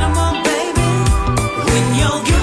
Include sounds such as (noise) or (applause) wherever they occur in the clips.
animal, baby. When you're good.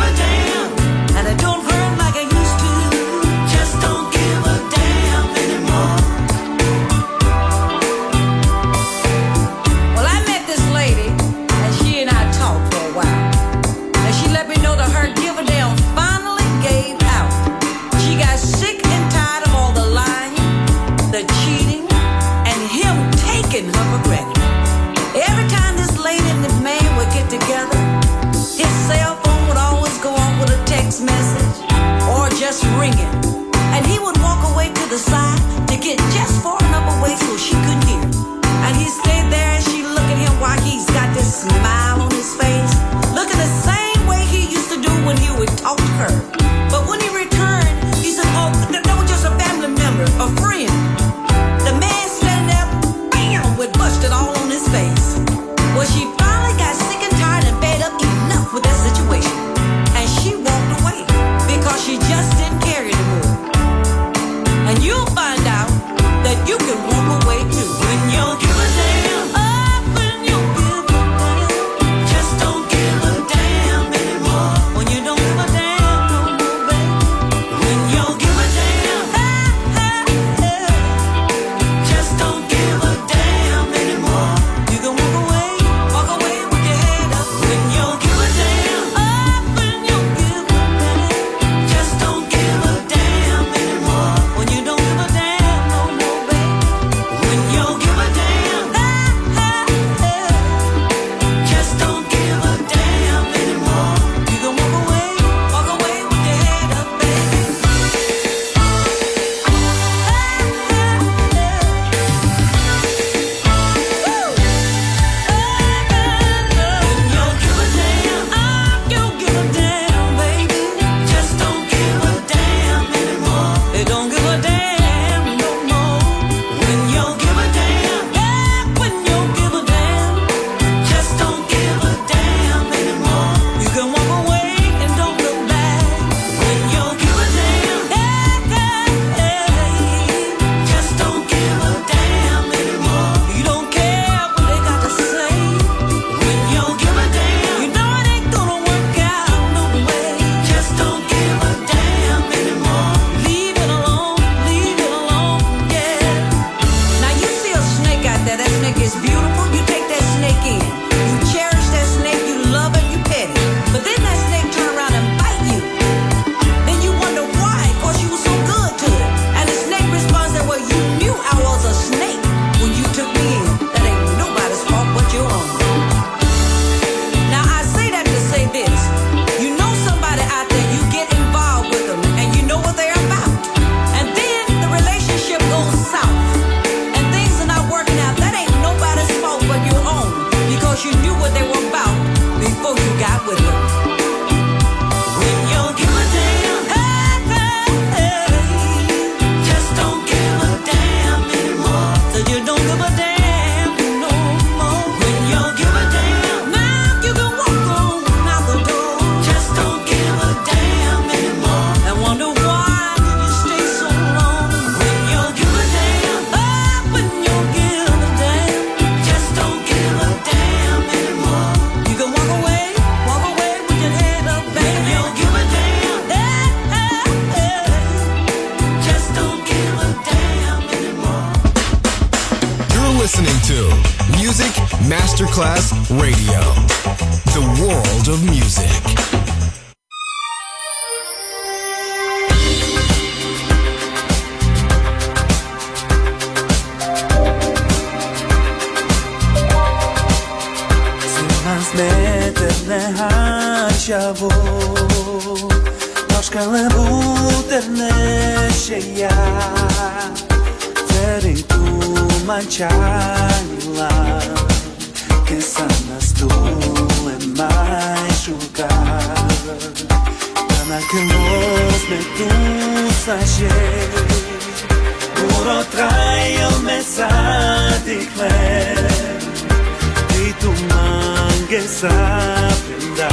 Masterclass Radio, the world of music. buterne sheya Terin tu que los metus ayer. Puro trae el mensaje clair Y tu mangue aprenda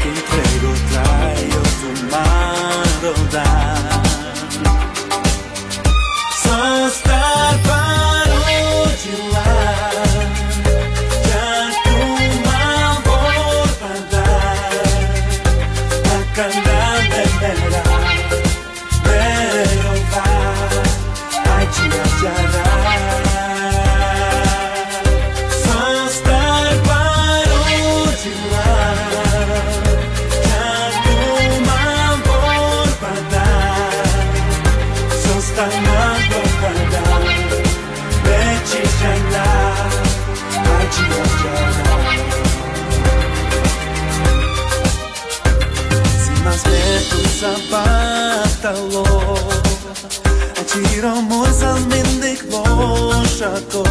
Que entrego trae tu mando dar kalon Atira moj zalmindik bosha to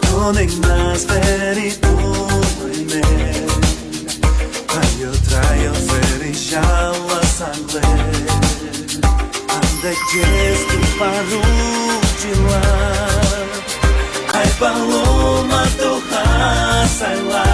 Tonik nas veri punojme Ajo traio veri shalla sangue Ande de lá, Ai paloma to hasajla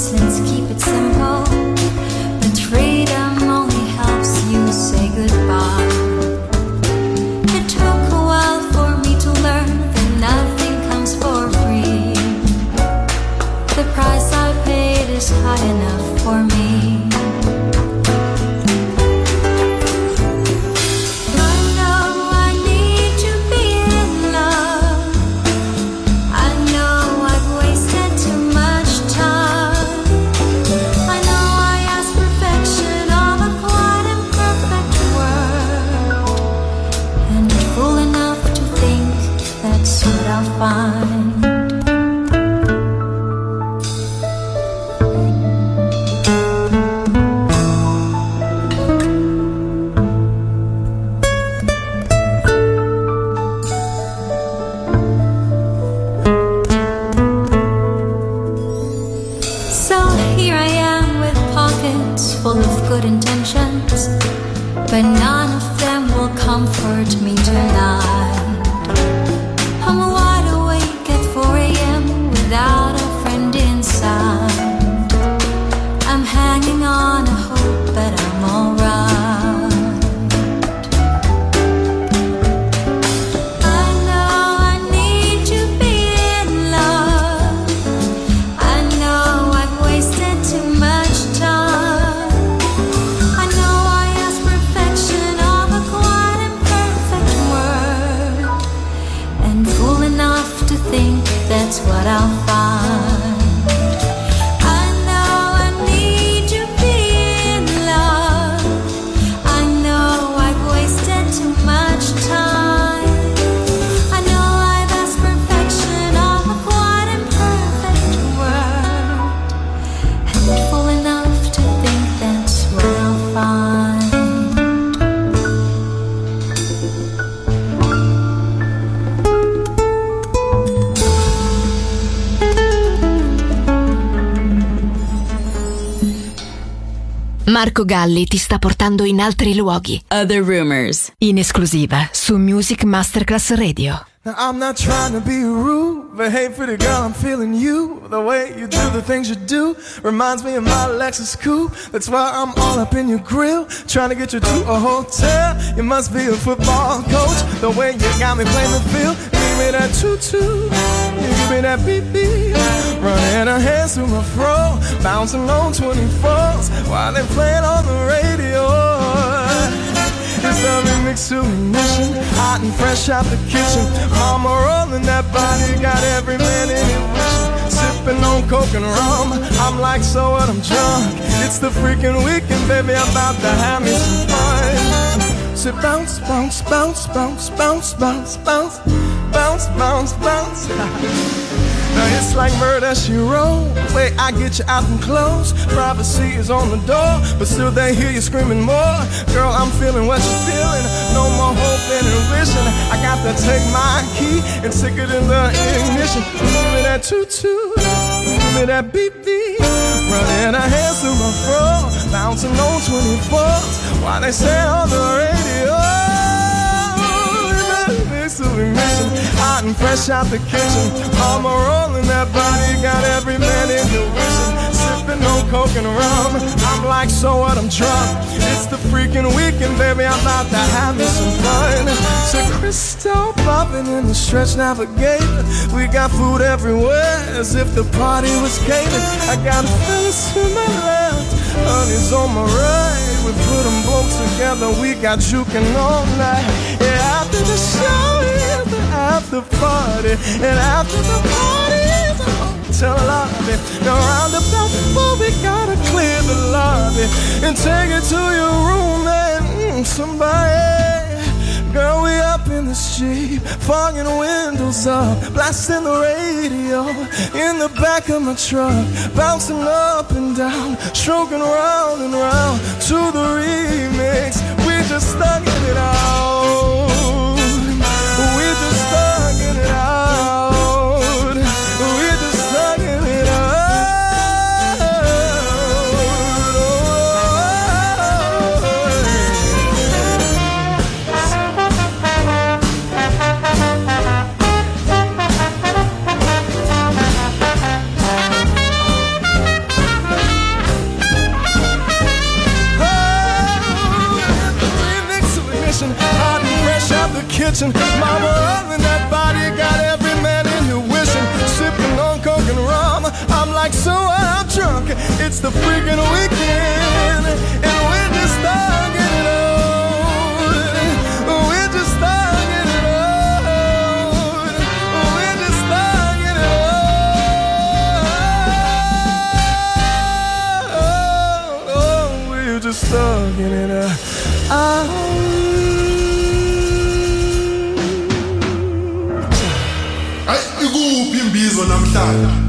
Christmas. Marco Gally ti sta portando in altri luoghi. Other Rumors. In esclusiva su Music Masterclass Radio. Now, I'm not trying to be rude, but hey, pretty girl, I'm feeling you. The way you do the things you do reminds me of my Lexus coupe. That's why I'm all up in your grill, trying to get you to a hotel. You must be a football coach. The way you got me playing the field, give me that tutu, you give me that beep beep. Running her hands through my fro, bouncing on 24s while they playing on the radio. It's the remix to ignition, hot and fresh out the kitchen. Mama rolling that body, got every man in it wishing. Sipping on coke and rum, I'm like, so what? I'm drunk. It's the freaking weekend, baby. I'm about to have me some fun. So bounce, bounce, bounce, bounce, bounce, bounce, bounce, bounce, bounce, bounce. (laughs) Now it's like murder she wrote. Way I get you out and close. Privacy is on the door, but still they hear you screaming more. Girl, I'm feeling what you're feeling. No more hope and wishing. I got to take my key and stick it in the ignition. Give me that tutu, give me that beep beep. Running her hands through my fro, bouncing on 24s. Why they say on the radio? And fresh out the kitchen. Mama rolling that body, got every man in your wishing. Sipping on coke and rum. I'm like, so what? I'm drunk. It's the freaking weekend, baby. I'm about to have me some fun. So crystal popping in the stretch navigator. We got food everywhere, as if the party was catered. I got a fellas to my left, honey's on my right. We put them both together, we got juking all night. Yeah, after the show the after the party, and after the party is the hotel lobby. Now round about four, we gotta clear the lobby and take it to your room and mm, somebody. Girl, we up in the street, fogging windows up, blasting the radio in the back of my truck, bouncing up and down, stroking round and round to the remix. We just thugging it out. Kitchen. Mama rolling that body, got every man in here wishing. Sipping on coke and rum. I'm like, so I'm drunk. It's the freaking weekend, namhlanje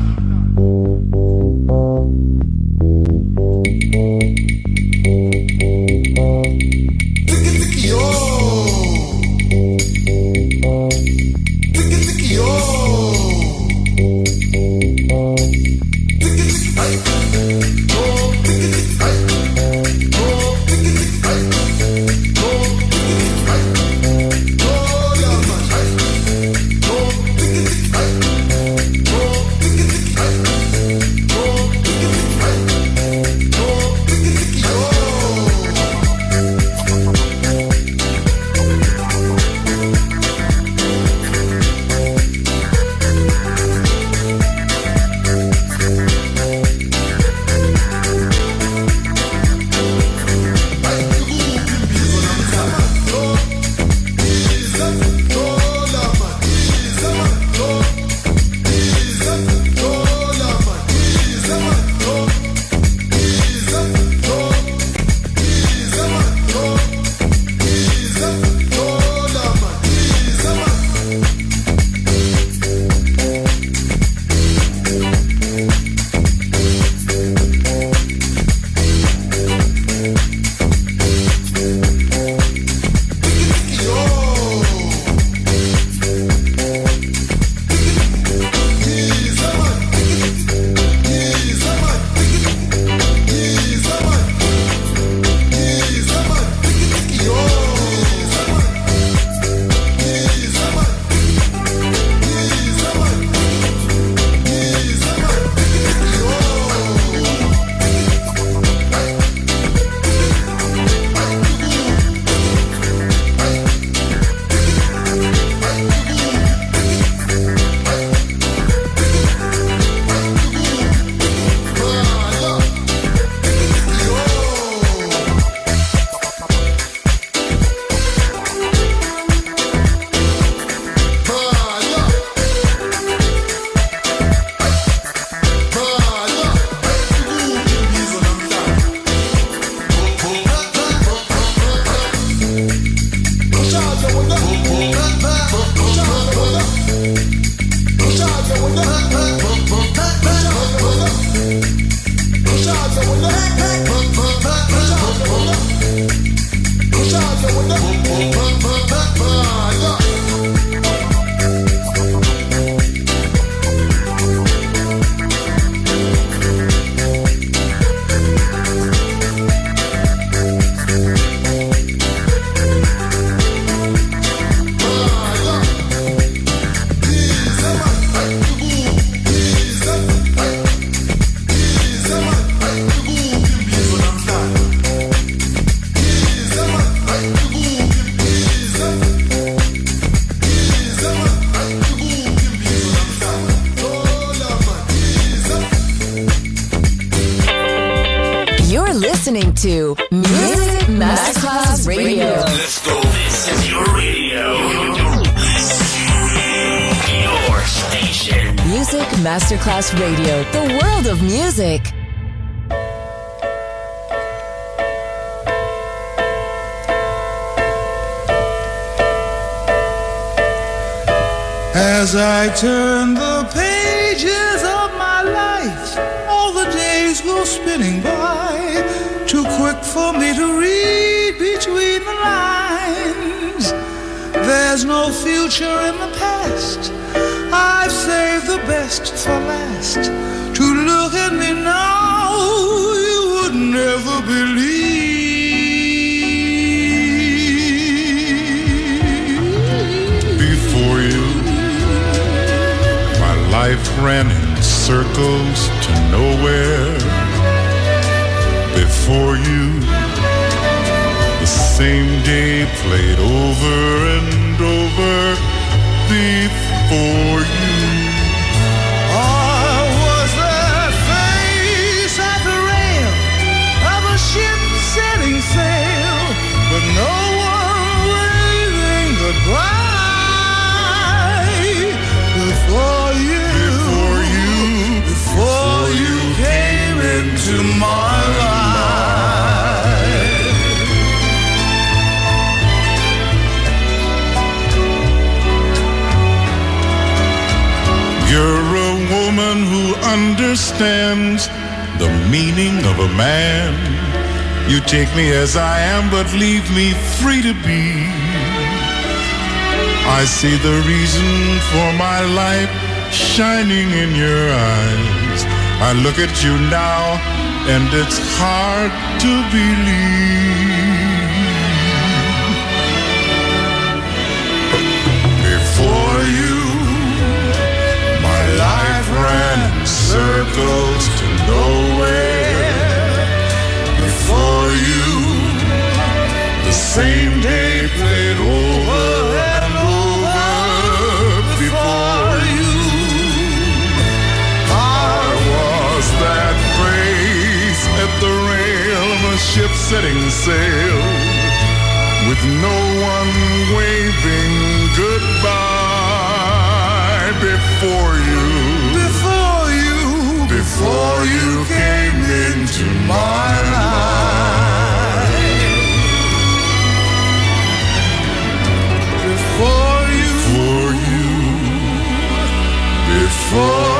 to Music Masterclass Radio. Let's go. This is your radio. Your station. Music Masterclass Radio, the world of music. As I turn the for me to read between the lines. There's no future in the past. I've saved the best for last. To look at me now, you would never believe. Before you, my life ran in circles to nowhere. Before you, the same day played over and over. Before you, understands the meaning of a man. You take me as I am, but leave me free to be. I see the reason for my life shining in your eyes. I look at you now, and it's hard to believe. Circles to nowhere. Before you, the same day played over and over. Before you, I was that face at the rail of a ship setting sail with no one waving goodbye before you. Before you, came into my life. before you, For you. Before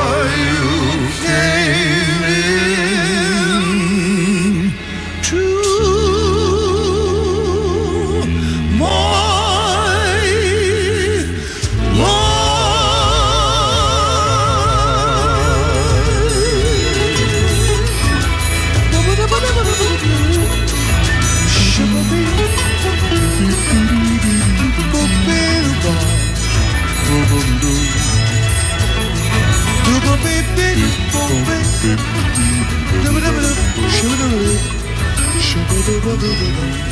Truth will come to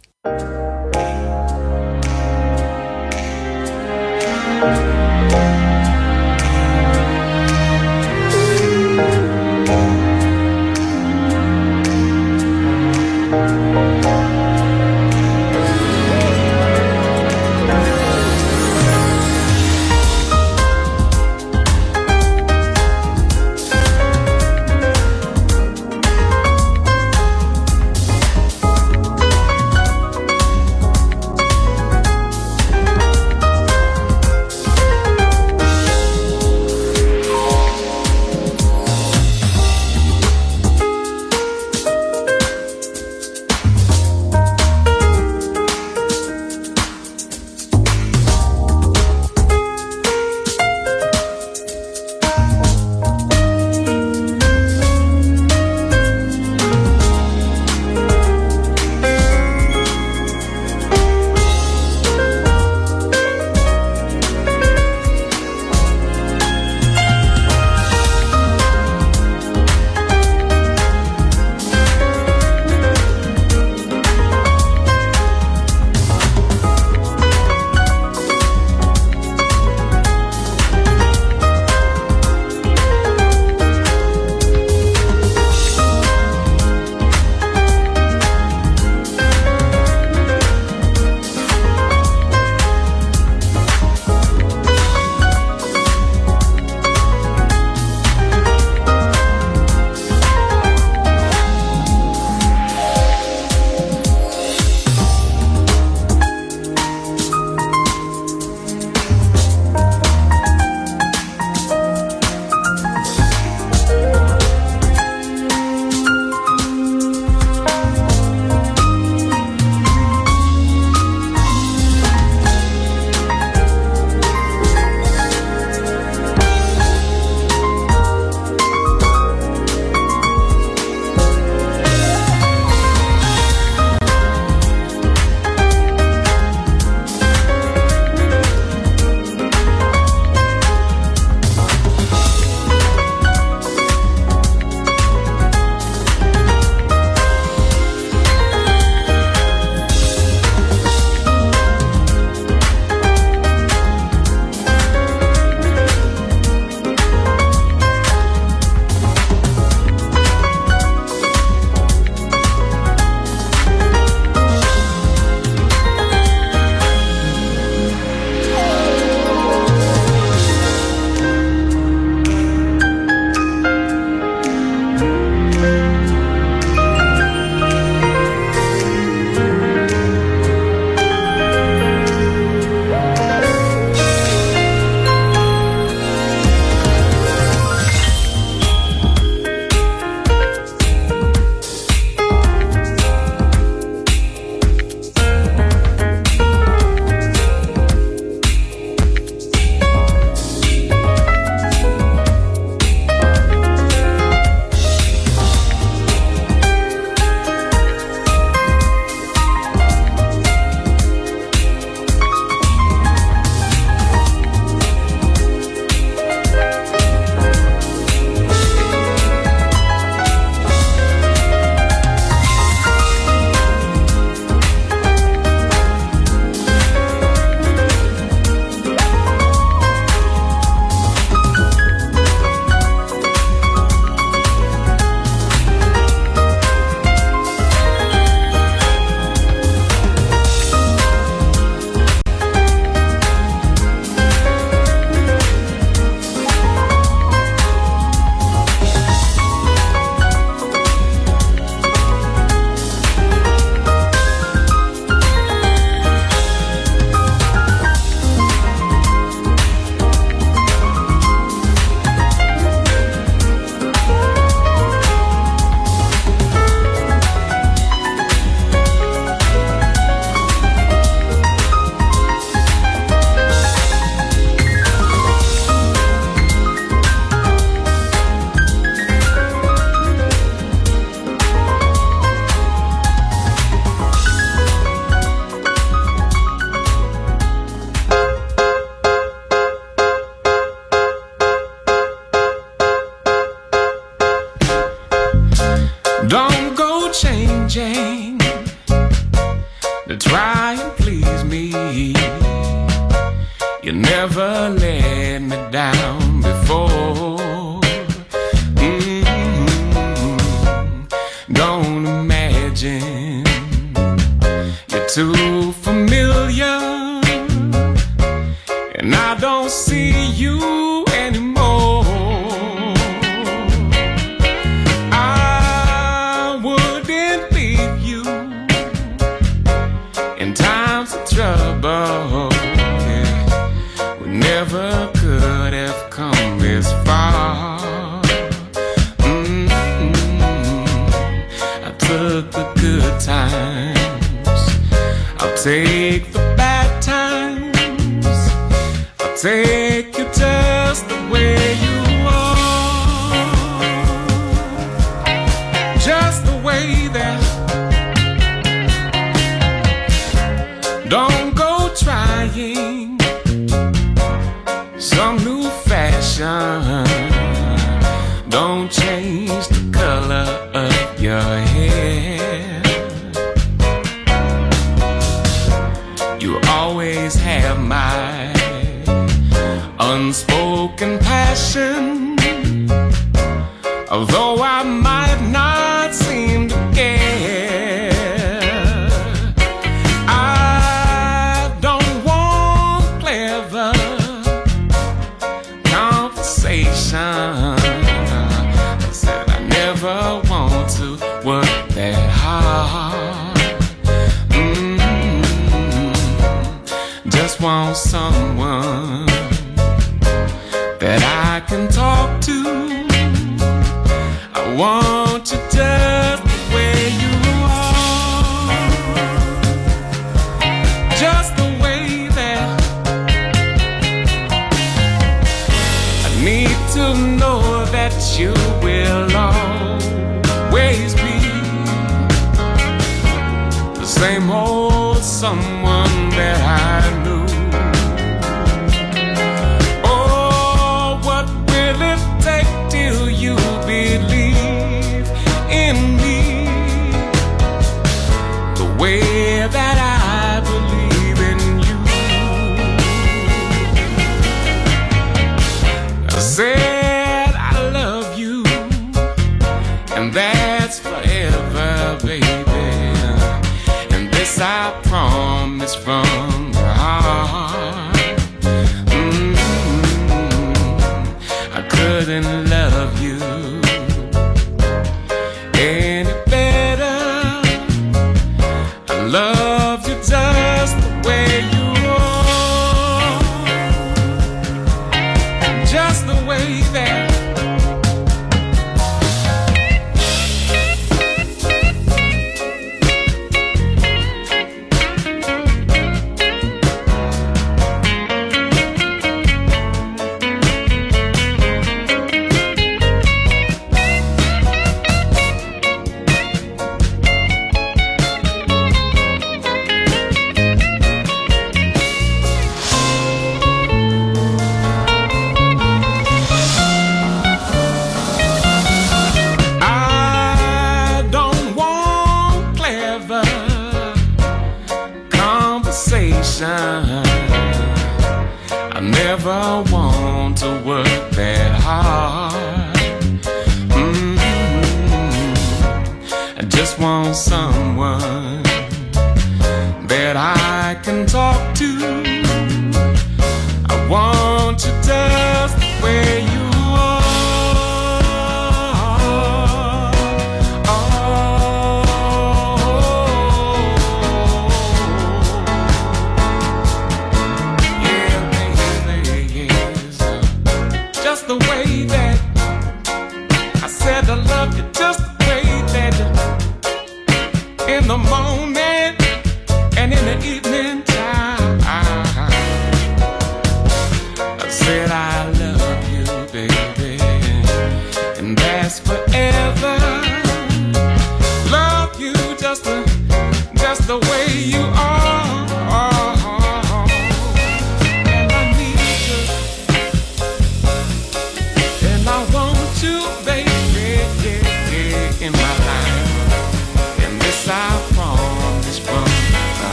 From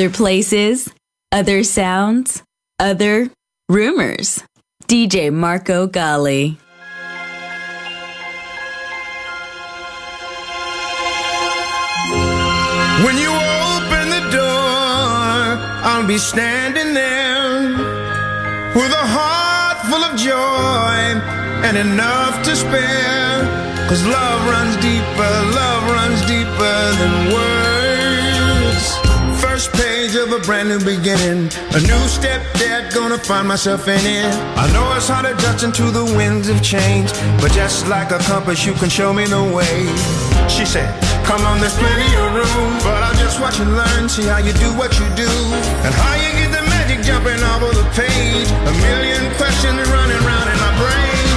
other places, other sounds, other rumors. DJ Marco Gally. When you open the door, I'll be standing there with a heart full of joy and enough to spare. Cause love runs deeper, love runs deeper than words of a brand new beginning. A new step that gonna find myself in it. I know it's hard to the winds of change, but just like a compass, you can show me the way. She said, Come on, there's plenty of room, but I'll just watch and learn, see how you do what you do, and how you get the magic jumping off of the page. A million questions running round in my brain.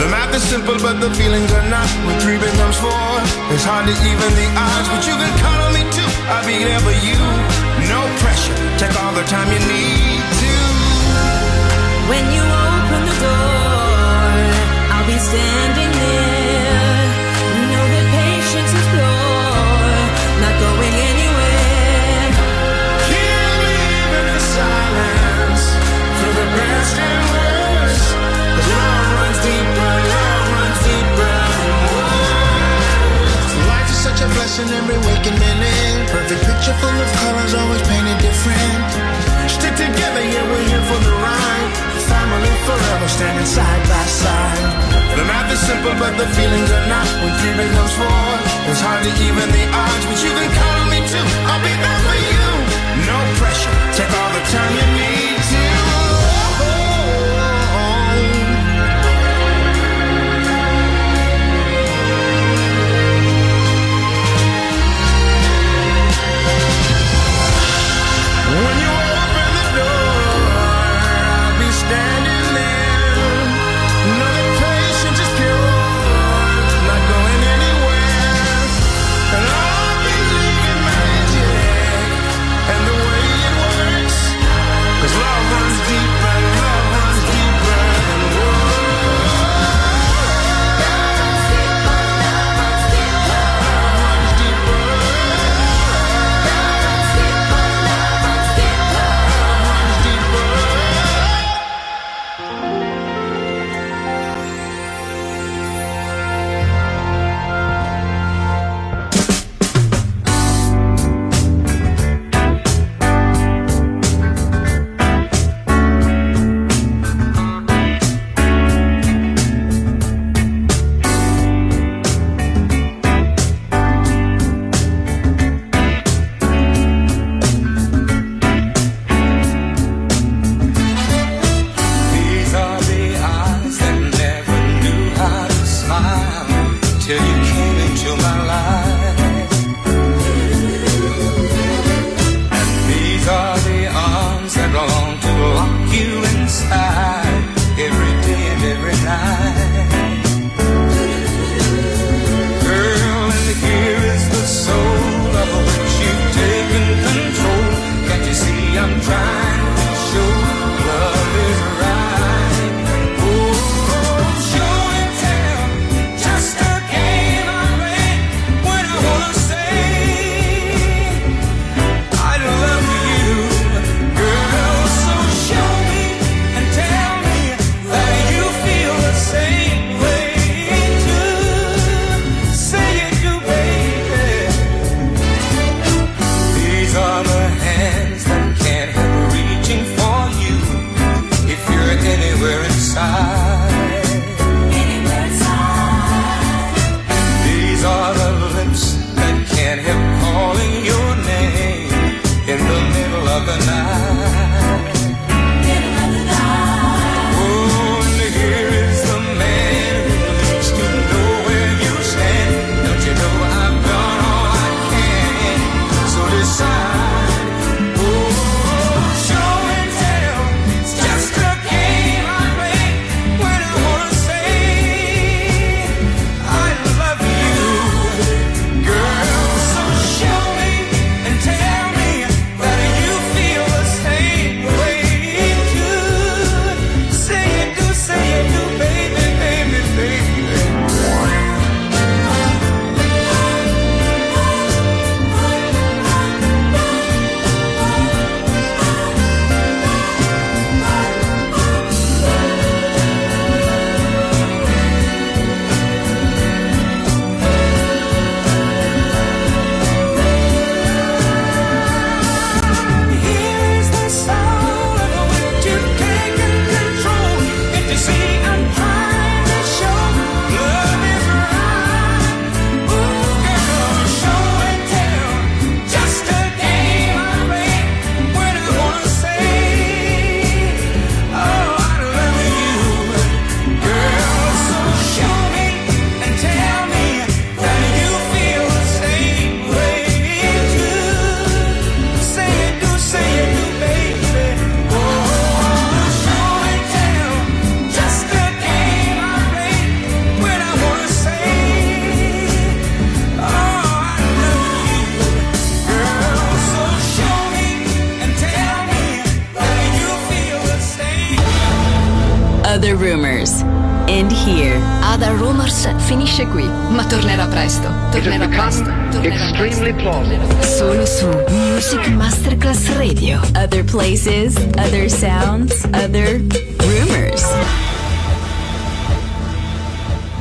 The math is simple, but the feelings are not. When three becomes four it's hard to even the odds. But you can count on me too. I'll be there for you. No pressure. Take all the time you need to. When you open the door, I'll be standing is such a blessing every waking minute. Perfect picture full of colors, always painted different. Stick together, yeah, we're here for the ride. Family forever, standing side by side. The math is simple, but the feelings are not. When three becomes four, it's hard to even the odds. But you can count on me too. I'll be there for you. No pressure. Take all the time you need